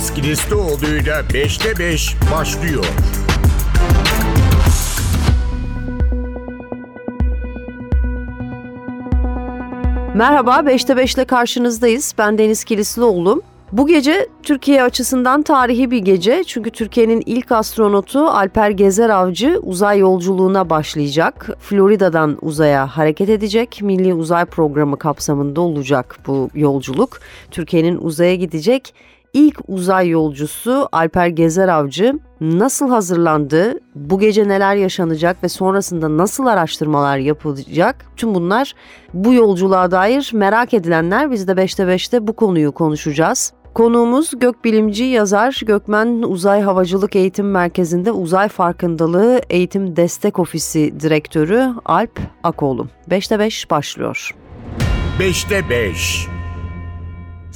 Deniz Kilislioğlu'yla 5'te 5 başlıyor. Merhaba, 5'te 5 ile karşınızdayız. Ben Deniz Kilislioğlu. Bu gece Türkiye açısından tarihi bir gece çünkü Türkiye'nin ilk astronotu Alper Gezer Avcı uzay yolculuğuna başlayacak. Florida'dan uzaya hareket edecek. Milli Uzay Programı kapsamında olacak bu yolculuk. Türkiye'nin uzaya gidecek ilk uzay yolcusu Alper Gezer Avcı nasıl hazırlandı, bu gece neler yaşanacak ve sonrasında nasıl araştırmalar yapılacak tüm bunlar bu yolculuğa dair merak edilenler biz de 5'te 5'te bu konuyu konuşacağız. Konuğumuz gökbilimci yazar Gökmen Uzay Havacılık Eğitim Merkezi'nde Uzay Farkındalığı Eğitim Destek Ofisi Direktörü Alp Akoğlu. 5'te 5 başlıyor. 5'te 5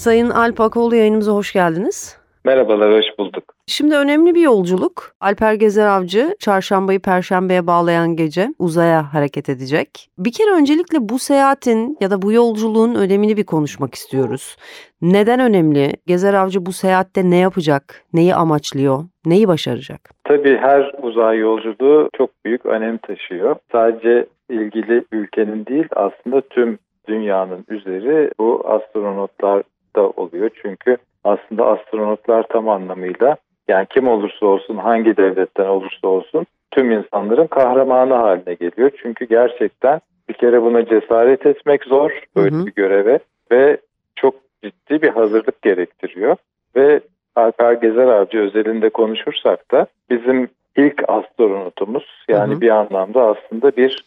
Sayın Alp Akoğlu yayınımıza hoş geldiniz. Merhabalar, hoş bulduk. Şimdi önemli bir yolculuk. Alper Gezer Avcı çarşambayı perşembeye bağlayan gece uzaya hareket edecek. Bir kere öncelikle bu seyahatin ya da bu yolculuğun önemini bir konuşmak istiyoruz. Neden önemli? Gezer Avcı bu seyahatte ne yapacak? Neyi amaçlıyor? Neyi başaracak? Tabii her uzay yolculuğu çok büyük önem taşıyor. Sadece ilgili ülkenin değil aslında tüm dünyanın üzeri bu astronotlar da oluyor. Çünkü aslında astronotlar tam anlamıyla yani kim olursa olsun hangi devletten olursa olsun tüm insanların kahramanı haline geliyor. Çünkü gerçekten bir kere buna cesaret etmek zor böyle hı hı. bir göreve ve çok ciddi bir hazırlık gerektiriyor. Ve Alper Gezer Avcı özelinde konuşursak da bizim ilk astronotumuz yani hı hı. bir anlamda aslında bir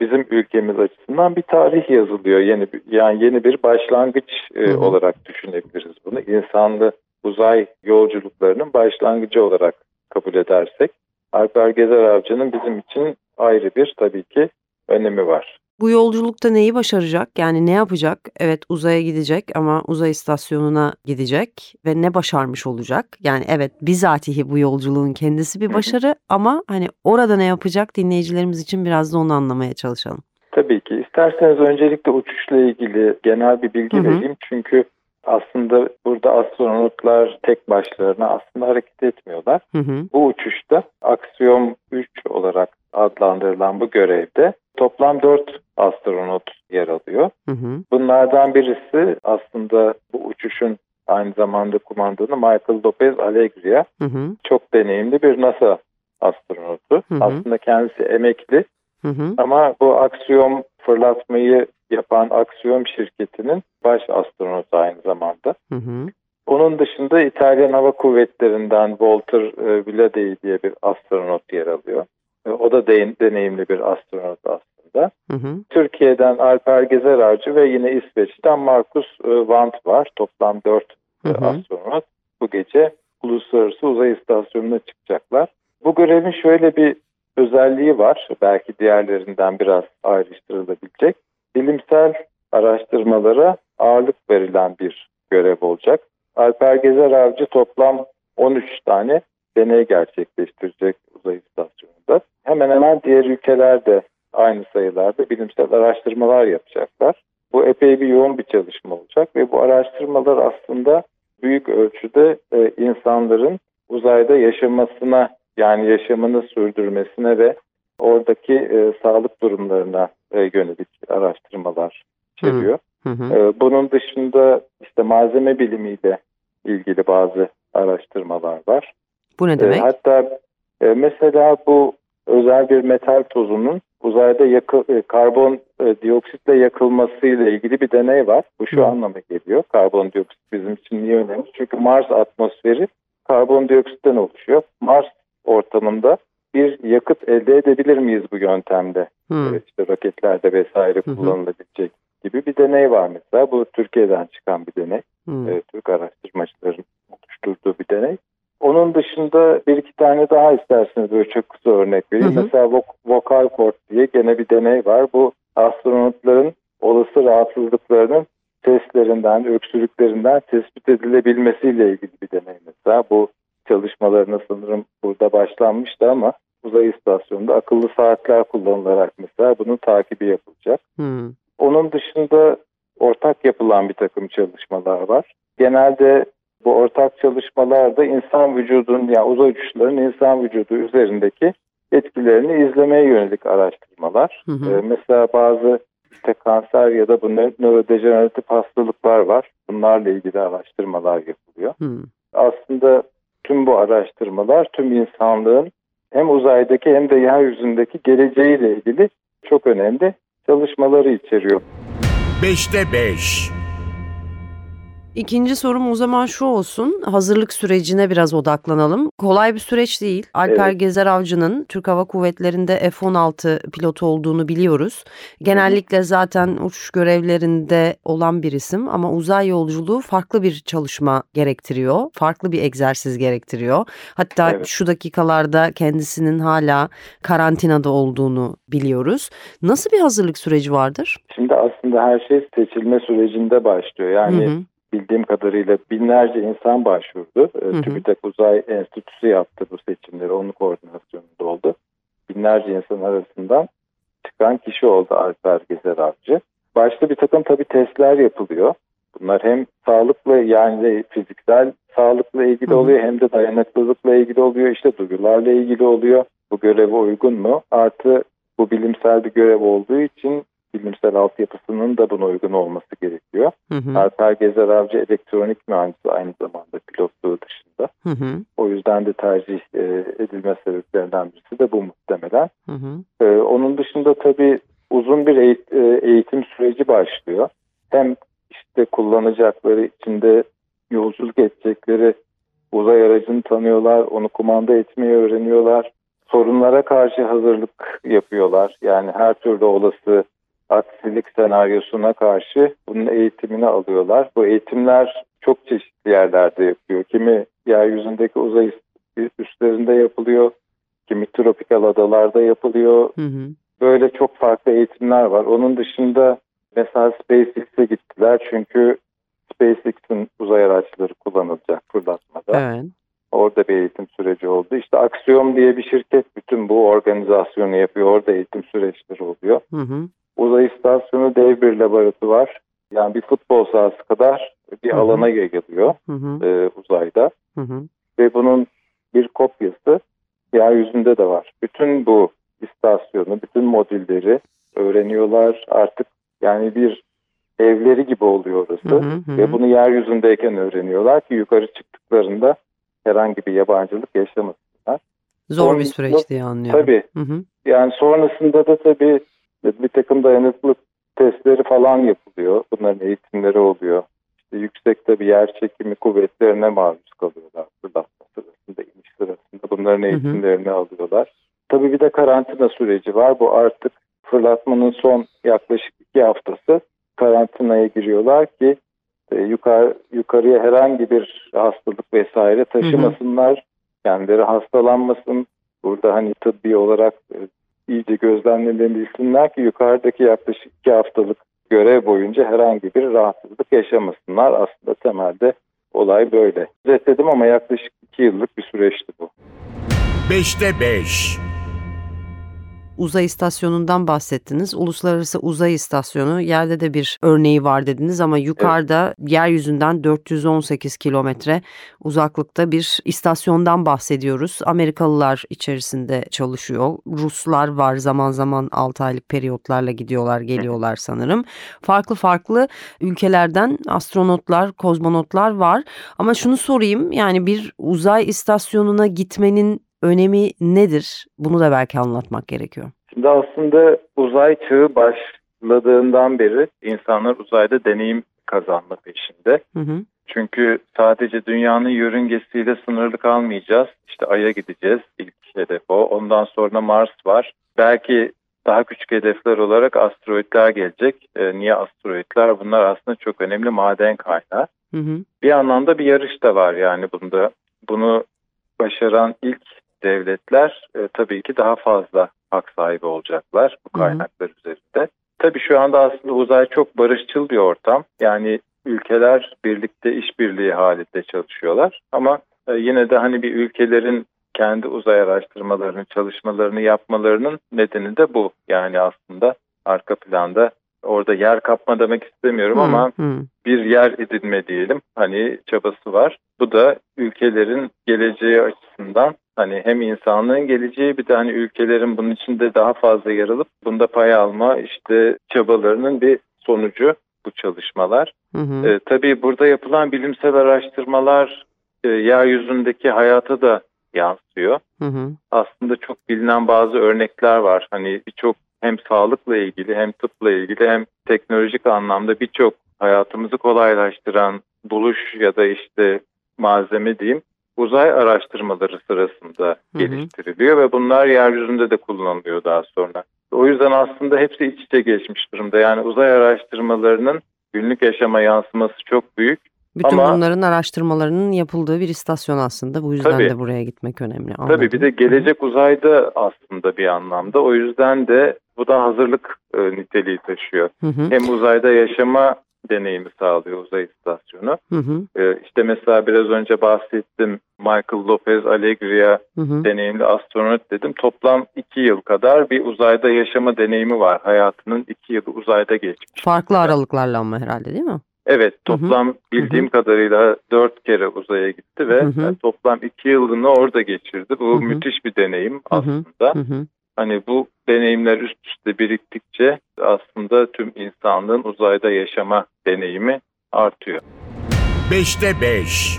bizim ülkemiz açısından bir tarih yazılıyor. Yeni yani yeni bir başlangıç e, hı hı. olarak düşünebiliriz bunu. İnsanlı uzay yolculuklarının başlangıcı olarak kabul edersek Alper Gezer Avcı'nın bizim için ayrı bir tabii ki önemi var. Bu yolculukta neyi başaracak? Yani ne yapacak? Evet uzaya gidecek ama uzay istasyonuna gidecek ve ne başarmış olacak? Yani evet bizatihi bu yolculuğun kendisi bir başarı ama hani orada ne yapacak dinleyicilerimiz için biraz da onu anlamaya çalışalım. Tabii ki. İsterseniz öncelikle uçuşla ilgili genel bir bilgi Hı-hı. vereyim. Çünkü aslında burada astronotlar tek başlarına aslında hareket etmiyorlar. Hı hı. Bu uçuşta Aksiyon 3 olarak adlandırılan bu görevde toplam 4 astronot yer alıyor. Hı hı. Bunlardan birisi aslında bu uçuşun aynı zamanda kumandanı Michael Lopez Alegria. Hı hı. Çok deneyimli bir NASA astronotu. Hı hı. Aslında kendisi emekli. Hı hı. Ama bu aksiyon fırlatmayı yapan aksiyon şirketinin baş astronotu aynı zamanda. Hı hı. Onun dışında İtalyan Hava Kuvvetleri'nden Walter e, Villadei diye bir astronot yer alıyor. E, o da de, deneyimli bir astronot aslında. Hı hı. Türkiye'den Alper Gezerarcı ve yine İsveç'ten Markus e, Wandt var. Toplam dört hı hı. astronot bu gece Uluslararası Uzay İstasyonu'na çıkacaklar. Bu görevin şöyle bir özelliği var. Belki diğerlerinden biraz ayrıştırılabilecek. Bilimsel araştırmalara ağırlık verilen bir görev olacak. Alper Gezer Avcı toplam 13 tane deney gerçekleştirecek uzay istasyonunda. Hemen hemen diğer ülkeler de aynı sayılarda bilimsel araştırmalar yapacaklar. Bu epey bir yoğun bir çalışma olacak ve bu araştırmalar aslında büyük ölçüde e, insanların uzayda yaşamasına yani yaşamını sürdürmesine ve oradaki e, sağlık durumlarına e, yönelik araştırmalar içeriyor. Hı hı. E, bunun dışında işte malzeme bilimiyle ilgili bazı araştırmalar var. Bu ne demek? E, hatta e, mesela bu özel bir metal tozunun uzayda yakı, e, karbon e, dioksitle yakılmasıyla ilgili bir deney var. Bu şu Hı. anlama geliyor. Karbon dioksit bizim için niye önemli? Çünkü Mars atmosferi karbon dioksitten oluşuyor. Mars ortamında bir yakıt elde edebilir miyiz bu yöntemde? Hmm. İşte raketlerde vesaire hmm. kullanılabilecek gibi bir deney var mesela. Bu Türkiye'den çıkan bir deney. Hmm. E, Türk araştırmacıların oluşturduğu bir deney. Onun dışında bir iki tane daha isterseniz böyle çok kısa örnek vereyim. Hı Mesela vok vokal port diye gene bir deney var. Bu astronotların olası rahatsızlıklarının seslerinden, öksürüklerinden tespit edilebilmesiyle ilgili bir deney mesela. Bu çalışmalarına sanırım burada başlanmıştı ama uzay istasyonunda akıllı saatler kullanılarak mesela bunun takibi yapılacak. Hmm. Onun dışında ortak yapılan bir takım çalışmalar var. Genelde Bu ortak çalışmalarda insan vücudunun yani uzay uçuşlarının insan vücudu üzerindeki etkilerini izlemeye yönelik araştırmalar. Hı hı. Ee, mesela bazı işte kanser ya da bu nörodejeneratif hastalıklar var. Bunlarla ilgili araştırmalar yapılıyor. Hı. Aslında tüm bu araştırmalar tüm insanlığın hem uzaydaki hem de yeryüzündeki geleceğiyle ilgili çok önemli çalışmaları içeriyor. 5'te 5 İkinci sorum o zaman şu olsun. Hazırlık sürecine biraz odaklanalım. Kolay bir süreç değil. Alper Evet. Gezer Avcı'nın Türk Hava Kuvvetleri'nde F-16 pilotu olduğunu biliyoruz. Genellikle zaten uçuş görevlerinde olan bir isim ama uzay yolculuğu farklı bir çalışma gerektiriyor. Farklı bir egzersiz gerektiriyor. Hatta Evet. şu dakikalarda kendisinin hala karantinada olduğunu biliyoruz. Nasıl bir hazırlık süreci vardır? Şimdi aslında her şey seçilme sürecinde başlıyor. Yani Hı hı. Bildiğim kadarıyla binlerce insan başvurdu. Ee, hı. TÜBİTAK Uzay Enstitüsü yaptı bu seçimleri. Onun koordinasyonunda oldu. Binlerce insan arasından çıkan kişi oldu Alper Gezer Avcı. Başta bir takım tabii testler yapılıyor. Bunlar hem sağlıkla yani fiziksel sağlıkla ilgili Hı hı. oluyor hem de dayanıklılıkla ilgili oluyor. İşte duyularla ilgili oluyor. Bu göreve uygun mu? Artı bu bilimsel bir görev olduğu için bilimsel altyapısının da buna uygun olması gerekiyor. Hı hı. Alper Gezer Avcı elektronik mühendisi aynı zamanda pilotluğu dışında. Hı hı. O yüzden de tercih e, edilme sebeplerinden birisi de bu muhtemelen. Hı hı. E, onun dışında tabii uzun bir eğit- e, eğitim süreci başlıyor. Hem işte kullanacakları içinde yolculuk edecekleri uzay aracını tanıyorlar, onu kumanda etmeyi öğreniyorlar. Sorunlara karşı hazırlık yapıyorlar. Yani her türlü olası aksilik senaryosuna karşı bunun eğitimini alıyorlar. Bu eğitimler çok çeşitli yerlerde yapıyor. Kimi yeryüzündeki uzay üstlerinde yapılıyor, kimi tropikal adalarda yapılıyor. Hı hı. Böyle çok farklı eğitimler var. Onun dışında mesela SpaceX'e gittiler çünkü SpaceX'in uzay araçları kullanılacak fırlatmada. Evet. Orada bir eğitim süreci oldu. İşte Axiom diye bir şirket bütün bu organizasyonu yapıyor. Orada eğitim süreçleri oluyor. Hı hı. Uzay istasyonu dev bir laboratuvar. Yani bir futbol sahası kadar bir Hı hı. alana yayılıyor Hı hı. e, uzayda. Hı hı. Ve bunun bir kopyası yeryüzünde de var. Bütün bu istasyonu, bütün modülleri öğreniyorlar. Artık yani bir evleri gibi oluyor orası. Hı hı, hı Ve bunu yeryüzündeyken öğreniyorlar ki yukarı çıktıklarında herhangi bir yabancılık yaşamasınlar. Zor bir Son- süreç diye anlıyorum. Tabii Hı hı. yani sonrasında da tabii bir takım dayanıklılık testleri falan yapılıyor. Bunların eğitimleri oluyor. İşte yüksek tabii yer çekimi kuvvetlerine maruz kalıyorlar fırlatma sırasında, iniş sırasında. Bunların hı. eğitimlerini alıyorlar. Tabii bir de karantina süreci var. Bu artık fırlatmanın son yaklaşık iki haftası karantinaya giriyorlar ki e, yukarı, yukarıya herhangi bir hastalık vesaire taşımasınlar. Kendileri hastalanmasın. Burada hani tıbbi olarak e, iyice gözlemlenilsinler ki yukarıdaki yaklaşık iki haftalık görev boyunca herhangi bir rahatsızlık yaşamasınlar. Aslında temelde olay böyle. Özetledim ama yaklaşık iki yıllık bir süreçti bu. 5'te 5 Uzay istasyonundan bahsettiniz. Uluslararası Uzay İstasyonu yerde de bir örneği var dediniz ama yukarıda yeryüzünden 418 kilometre uzaklıkta bir istasyondan bahsediyoruz. Amerikalılar içerisinde çalışıyor. Ruslar var zaman zaman 6 aylık periyotlarla gidiyorlar geliyorlar sanırım. Farklı farklı ülkelerden astronotlar, kozmonotlar var. Ama şunu sorayım yani bir uzay istasyonuna gitmenin önemi nedir? Bunu da belki anlatmak gerekiyor. Şimdi aslında uzay çağı başladığından beri insanlar uzayda deneyim kazanma peşinde. Hı hı. Çünkü sadece dünyanın yörüngesiyle sınırlı kalmayacağız. İşte Ay'a gideceğiz. İlk hedef o. Ondan sonra Mars var. Belki daha küçük hedefler olarak asteroidler gelecek. Ee, niye asteroidler? Bunlar aslında çok önemli maden kaynağı. Hı hı. Bir anlamda bir yarış da var yani bunda. Bunu başaran ilk devletler e, tabii ki daha fazla hak sahibi olacaklar bu Hı hı. kaynaklar üzerinde. Tabii şu anda aslında uzay çok barışçıl bir ortam. Yani ülkeler birlikte işbirliği halinde çalışıyorlar. Ama e, yine de hani bir ülkelerin kendi uzay araştırmalarını, çalışmalarını yapmalarının nedeni de bu. Yani aslında arka planda orada yer kapma demek istemiyorum Hı, ama hı. bir yer edinme diyelim hani çabası var. Bu da ülkelerin geleceği açısından hani hem insanlığın geleceği bir de hani ülkelerin bunun içinde daha fazla yer alıp bunda pay alma işte çabalarının bir sonucu bu çalışmalar. Hı hı. E, tabii burada yapılan bilimsel araştırmalar e, yeryüzündeki hayata da yansıyor. Hı hı. Aslında çok bilinen bazı örnekler var. Hani birçok hem sağlıkla ilgili hem tıpla ilgili hem teknolojik anlamda birçok hayatımızı kolaylaştıran buluş ya da işte malzeme diyeyim uzay araştırmaları sırasında Hı hı. geliştiriliyor ve bunlar yeryüzünde de kullanılıyor daha sonra. O yüzden aslında hepsi iç içe geçmiş durumda. Yani uzay araştırmalarının günlük yaşama yansıması çok büyük. Bütün Ama- bunların araştırmalarının yapıldığı bir istasyon aslında. Bu yüzden Tabii. de buraya gitmek önemli. Tabii bir de Anladım. gelecek uzayda aslında bir anlamda. O yüzden de bu da hazırlık e, niteliği taşıyor. Hı hı. Hem uzayda yaşama deneyimi sağlıyor uzay istasyonu. Hı hı. E, işte mesela biraz önce bahsettim Michael Lopez Alegria Hı hı. deneyimli astronot dedim. Toplam iki yıl kadar bir uzayda yaşama deneyimi var. Hayatının iki yılı uzayda geçmiş. Farklı aralıklarla ama herhalde değil mi? Evet Hı hı. toplam bildiğim kadarıyla dört kere uzaya gitti ve Hı hı. toplam iki yılını orada geçirdi. Bu Hı hı. müthiş bir deneyim Hı hı. aslında. Hı hı. Hani bu deneyimler üst üste biriktikçe aslında tüm insanlığın uzayda yaşama deneyimi artıyor. 5'te 5.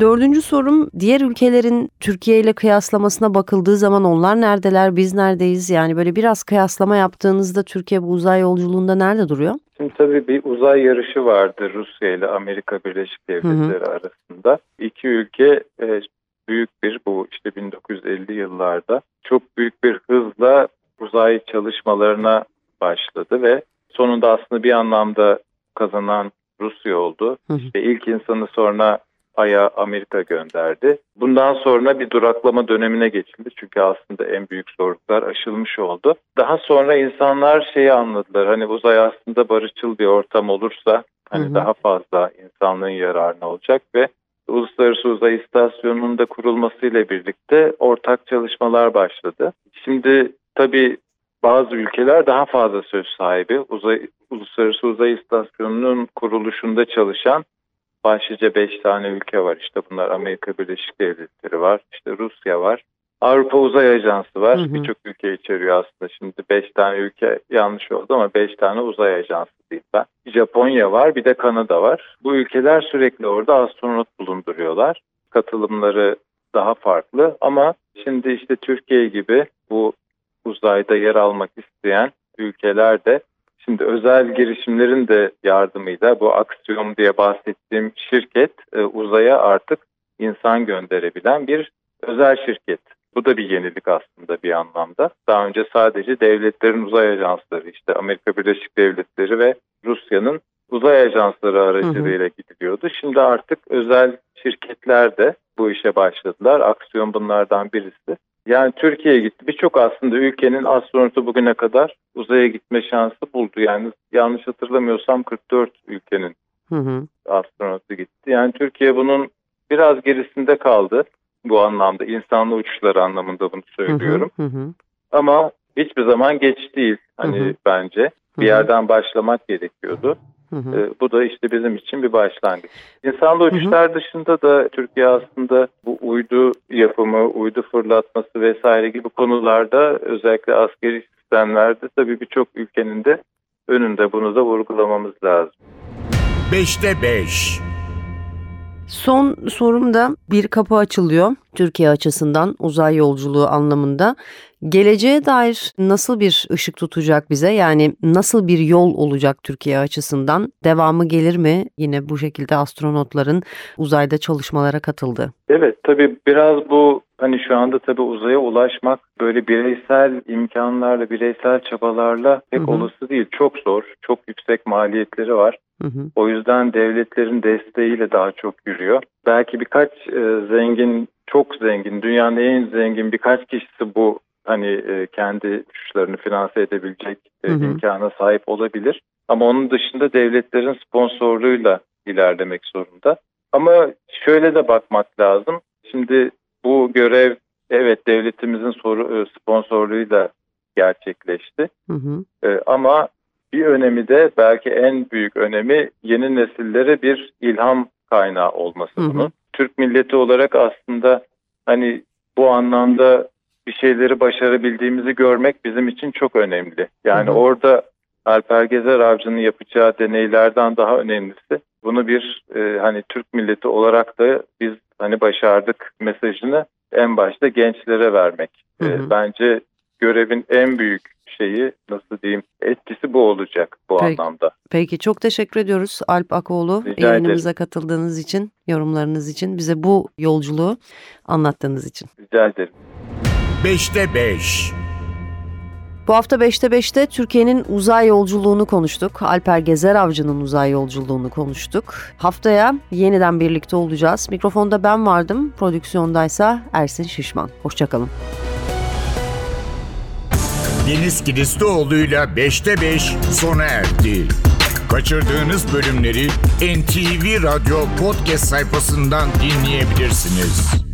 Dördüncü sorum diğer ülkelerin Türkiye ile kıyaslamasına bakıldığı zaman onlar neredeler biz neredeyiz? Yani böyle biraz kıyaslama yaptığınızda Türkiye bu uzay yolculuğunda nerede duruyor? Şimdi tabii bir uzay yarışı vardı Rusya ile Amerika Birleşik Devletleri arasında. İki ülke e, büyük bir bu işte 1950 yıllarda çok büyük bir hızla uzay çalışmalarına başladı ve sonunda aslında bir anlamda kazanan Rusya oldu. Hı hı. İşte ilk insanı sonra Ay'a Amerika gönderdi. Bundan sonra bir duraklama dönemine geçildi. Çünkü aslında en büyük zorluklar aşılmış oldu. Daha sonra insanlar şeyi anladılar. Hani uzay aslında barışçıl bir ortam olursa hani Hı hı. daha fazla insanlığın yararına olacak ve Uluslararası Uzay İstasyonu'nun da kurulmasıyla birlikte ortak çalışmalar başladı. Şimdi tabii bazı ülkeler daha fazla söz sahibi. Uzay, Uluslararası Uzay İstasyonu'nun kuruluşunda çalışan başlıca 5 tane ülke var. İşte bunlar Amerika Birleşik Devletleri var, işte Rusya var. Avrupa Uzay Ajansı var. Birçok ülke içeriyor aslında. Şimdi 5 tane ülke yanlış oldu ama 5 tane uzay ajansı diyeyim ben. Japonya var, bir de Kanada var. Bu ülkeler sürekli orada astronot bulunduruyorlar. Katılımları daha farklı ama şimdi işte Türkiye gibi bu uzayda yer almak isteyen ülkeler de Şimdi özel girişimlerin de yardımıyla bu Aksiyon diye bahsettiğim şirket e, uzaya artık insan gönderebilen bir özel şirket. Bu da bir yenilik aslında bir anlamda. Daha önce sadece devletlerin uzay ajansları işte Amerika Birleşik Devletleri ve Rusya'nın uzay ajansları aracılığıyla gidiliyordu. Şimdi artık özel şirketler de bu işe başladılar. Aksiyon bunlardan birisi. Yani Türkiye'ye gitti. Birçok aslında ülkenin astronotu bugüne kadar uzaya gitme şansı buldu. Yani yanlış hatırlamıyorsam 44 ülkenin Hı hı. astronotu gitti. Yani Türkiye bunun biraz gerisinde kaldı bu anlamda. insanlı uçuşlar anlamında bunu söylüyorum. Hı hı. Ama hiçbir zaman geç değil hani Hı hı. bence. Hı Bir hı. yerden başlamak gerekiyordu. Hı hı. Ee, bu da işte bizim için bir başlangıç. İnsanlı uçuşlar dışında da Türkiye aslında bu uydu yapımı, uydu fırlatması vesaire gibi konularda özellikle askeri sistemlerde tabii birçok ülkenin de önünde bunu da vurgulamamız lazım. 5'te 5. Son sorum da bir kapı açılıyor Türkiye açısından uzay yolculuğu anlamında. Geleceğe dair nasıl bir ışık tutacak bize? Yani nasıl bir yol olacak Türkiye açısından? Devamı gelir mi? Yine bu şekilde astronotların uzayda çalışmalara katıldığı. Evet tabii biraz bu hani şu anda tabii uzaya ulaşmak böyle bireysel imkanlarla, bireysel çabalarla pek Hı hı. olası değil. Çok zor, çok yüksek maliyetleri var. Hı hı. O yüzden devletlerin desteğiyle daha çok yürüyor. Belki birkaç e, zengin, çok zengin, dünyanın en zengin birkaç kişisi bu hani e, kendi uçuşlarını finanse edebilecek e, Hı hı. imkana sahip olabilir. Ama onun dışında devletlerin sponsorluğuyla ilerlemek zorunda. Ama şöyle de bakmak lazım. Şimdi bu görev evet devletimizin soru, e, sponsorluğuyla gerçekleşti. Hı hı. E, ama bir önemi de belki en büyük önemi yeni nesillere bir ilham kaynağı olması bunun. Hı hı. Türk milleti olarak aslında hani bu anlamda bir şeyleri başarabildiğimizi görmek bizim için çok önemli. Yani hı hı. orada Alper Gezer Avcı'nın yapacağı deneylerden daha önemlisi bunu bir e, hani Türk milleti olarak da biz hani başardık mesajını en başta gençlere vermek. Hı hı. E, bence görevin en büyük şeyi nasıl diyeyim etkisi bu olacak bu Peki. anlamda. Peki çok teşekkür ediyoruz Alp Akoğlu Rica yayınımıza ederim. katıldığınız için, yorumlarınız için, bize bu yolculuğu anlattığınız için. Rica ederim. 5'te 5 bu hafta 5'te 5'te Türkiye'nin uzay yolculuğunu konuştuk. Alper Gezer Avcı'nın uzay yolculuğunu konuştuk. Haftaya yeniden birlikte olacağız. Mikrofonda ben vardım, prodüksiyondaysa Ersin Şişman. Hoşçakalın. Deniz Kilislioğlu'yla 5'te 5 sona erdi. Kaçırdığınız bölümleri NTV Radyo podcast sayfasından dinleyebilirsiniz.